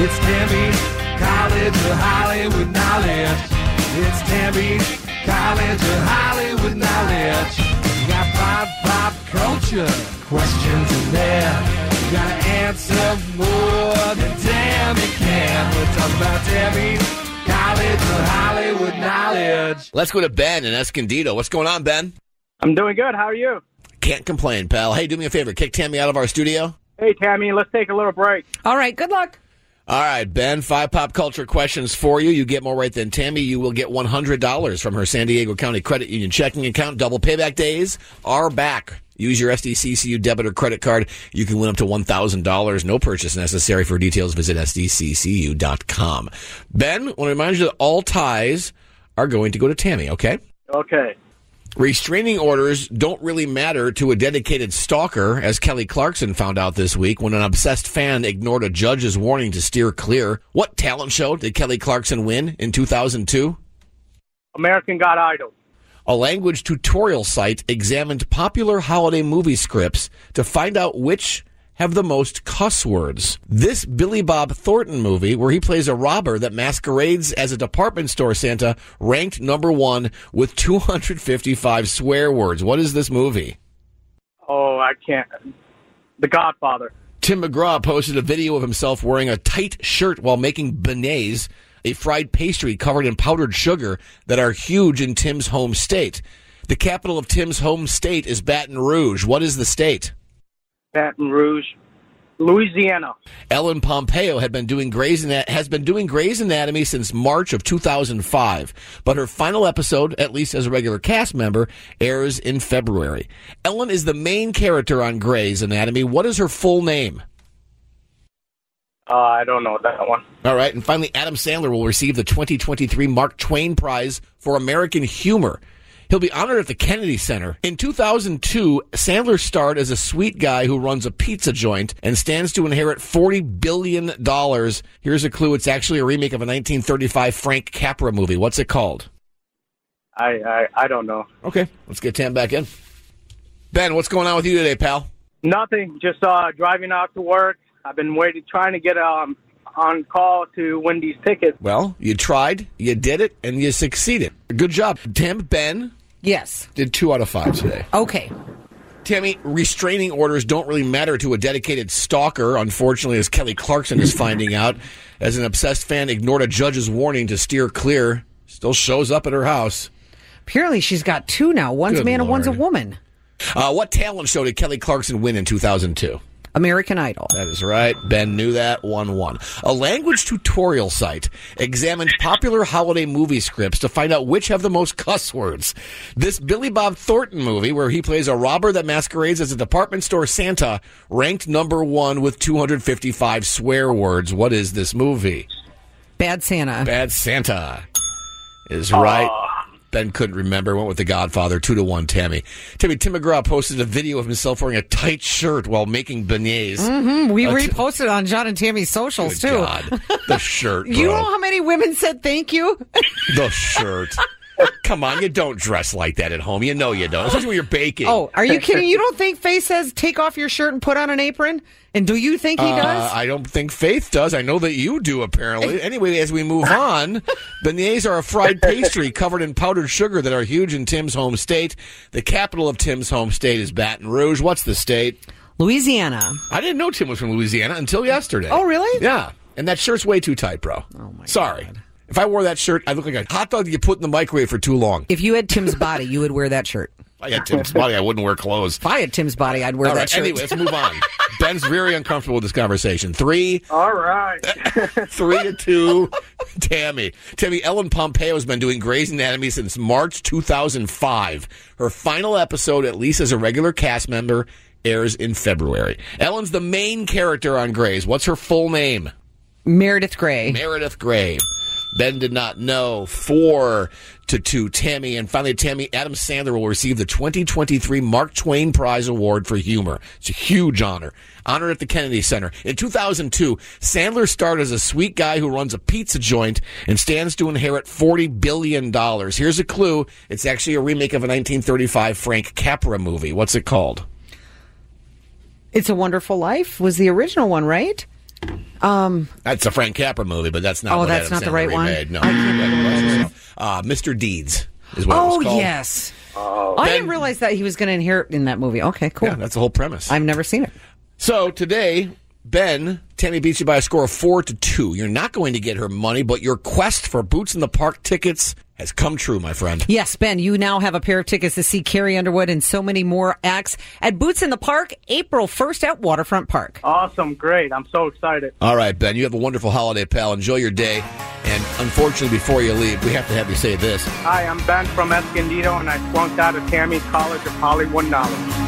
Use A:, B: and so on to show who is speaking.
A: It's Tammy's College of Hollywood Knowledge. It's Tammy's College of Hollywood Knowledge. You got pop, pop culture questions in there. You gotta answer more than Tammy can. We're talking about Tammy's College of Hollywood Knowledge.
B: Let's go to Ben in Escondido. What's going on, Ben?
C: I'm doing good. How are you?
B: Can't complain, pal. Hey, do me a favor. Kick Tammy out of our studio.
C: Hey, Tammy, let's take a little break.
D: All right, good luck.
B: All right, Ben, five pop culture questions for you. You get more right than Tammy. You will get $100 from her San Diego County Credit Union checking account. Double payback days are back. Use your SDCCU debit or credit card. You can win up to $1,000. No purchase necessary. For details, visit SDCCU.com. Ben, I want to remind you that all ties are going to go to Tammy, okay?
C: Okay.
B: Restraining orders don't really matter to a dedicated stalker, as Kelly Clarkson found out this week when an obsessed fan ignored a judge's warning to steer clear. What talent show did Kelly Clarkson win in 2002?
C: American Got Idol.
B: A language tutorial site examined popular holiday movie scripts to find out which have the most cuss words. This Billy Bob Thornton movie, where he plays a robber that masquerades as a department store Santa, ranked number one with 255 swear words. What is this movie?
C: Oh, I can't. The Godfather.
B: Tim McGraw posted a video of himself wearing a tight shirt while making beignets, a fried pastry covered in powdered sugar that are huge in Tim's home state. The capital of Tim's home state is Baton Rouge. What is the state?
C: Baton Rouge, Louisiana.
B: Ellen Pompeo had been doing Grey's has been doing Grey's Anatomy since March of 2005, but her final episode, at least as a regular cast member, airs in February. Ellen is the main character on Grey's Anatomy. What is her full name?
C: Uh, I don't know that one.
B: All right, and finally, Adam Sandler will receive the 2023 Mark Twain Prize for American Humor. He'll be honored at the Kennedy Center. In 2002, Sandler starred as a sweet guy who runs a pizza joint and stands to inherit $40 billion. Here's a clue. It's actually a remake of a 1935 Frank Capra movie. What's it called?
C: I, I, I don't know.
B: Okay, let's get Tam back in. Ben, what's going on with you today, pal?
C: Nothing. Just uh, driving out to work. I've been waiting, trying to get um on call to win these tickets.
B: Well, you tried, you did it, and you succeeded. Good job. Tim, Ben
D: Yes.
B: did two out of five today.
D: Okay.
B: Tammy, restraining orders don't really matter to a dedicated stalker, unfortunately, as Kelly Clarkson is finding out. As an obsessed fan ignored a judge's warning to steer clear, still shows up at her house.
D: Apparently, she's got two now. One's
B: Good
D: a man and one's a woman.
B: Uh, what talent show did Kelly Clarkson win in 2002?
D: American Idol.
B: That is right. Ben knew that. 1 1. A language tutorial site examined popular holiday movie scripts to find out which have the most cuss words. This Billy Bob Thornton movie, where he plays a robber that masquerades as a department store Santa, ranked number one with 255 swear words. What is this movie?
D: Bad Santa.
B: Bad Santa is right. Ben couldn't remember. Went with The Godfather. Two to one. Tammy. Tammy. Tim McGraw posted a video of himself wearing a tight shirt while making beignets.
D: Mhm, We
B: Uh,
D: reposted on John and Tammy's socials too.
B: God. The shirt, bro.
D: You know how many women said thank you?
B: the shirt. Come on, you don't dress like that at home. You know you don't, especially when you're baking.
D: Oh, are you kidding? You don't think Faith says take off your shirt and put on an apron? And do you think he
B: Uh,
D: does?
B: I don't think Faith does. I know that you do, apparently. Anyway, as we move on, beignets are a fried pastry covered in powdered sugar that are huge in Tim's home state. The capital of Tim's home state is Baton Rouge. What's the state?
D: Louisiana.
B: I didn't know Tim was from Louisiana until yesterday.
D: Oh, really?
B: Yeah. And that shirt's way too tight, bro. Oh, my Sorry. If I wore that shirt, I'd look like a hot dog you put in the microwave for too long.
D: If you had Tim's body, you would wear that shirt.
B: If I had Tim's body, I wouldn't wear clothes.
D: If I had Tim's body, I'd wear
B: All
D: that
B: right,
D: shirt.
B: anyway, let's move on. Ben's very uncomfortable with this conversation. Three,
C: All right.
B: three to two. Tammy. Tammy, Ellen Pompeo has been doing Grey's Anatomy since March 2005. Her final episode, at least as a regular cast member, airs in February. Ellen's the main character on Grey's. What's her full name?
D: Meredith Grey.
B: Meredith Grey. Ben did not know. Four to two. Tammy. And finally, Tammy, Adam Sandler will receive the 2023 Mark Twain Prize Award for Humor. It's a huge honor. Honored at the Kennedy Center. In 2002, Sandler starred as a sweet guy who runs a pizza joint and stands to inherit $40 billion. Here's a clue. It's actually a remake of a 1935 Frank Capra movie. What's it called?
D: It's a Wonderful Life was the original one, right?
B: That's a Frank Capra movie, but that's not.
D: Oh,
B: what
D: that's
B: Adam
D: not the
B: Sandler
D: right one?
B: remade. No,
D: I can't
B: uh, Mr. Deeds is what it
D: Oh
B: was called.
D: yes. I didn't realize that he was going to inherit in that movie. Okay, cool.
B: Yeah, that's the whole premise.
D: I've never seen it.
B: So today, Ben, Tammy beats you by a score of four to two. You're not going to get her money, but your quest for Boots in the Park tickets has come true, my friend.
D: Yes, Ben, you now have a pair of tickets to see Carrie Underwood and so many more acts at Boots in the Park, April 1st at Waterfront Park.
C: Awesome, great. I'm so excited.
B: All right, Ben, you have a wonderful holiday, pal. Enjoy your day. And unfortunately, before you leave, we have to have you say this.
C: Hi, I'm Ben from Escondido, and I flunked out of Tammy's College of Hollywood Knowledge.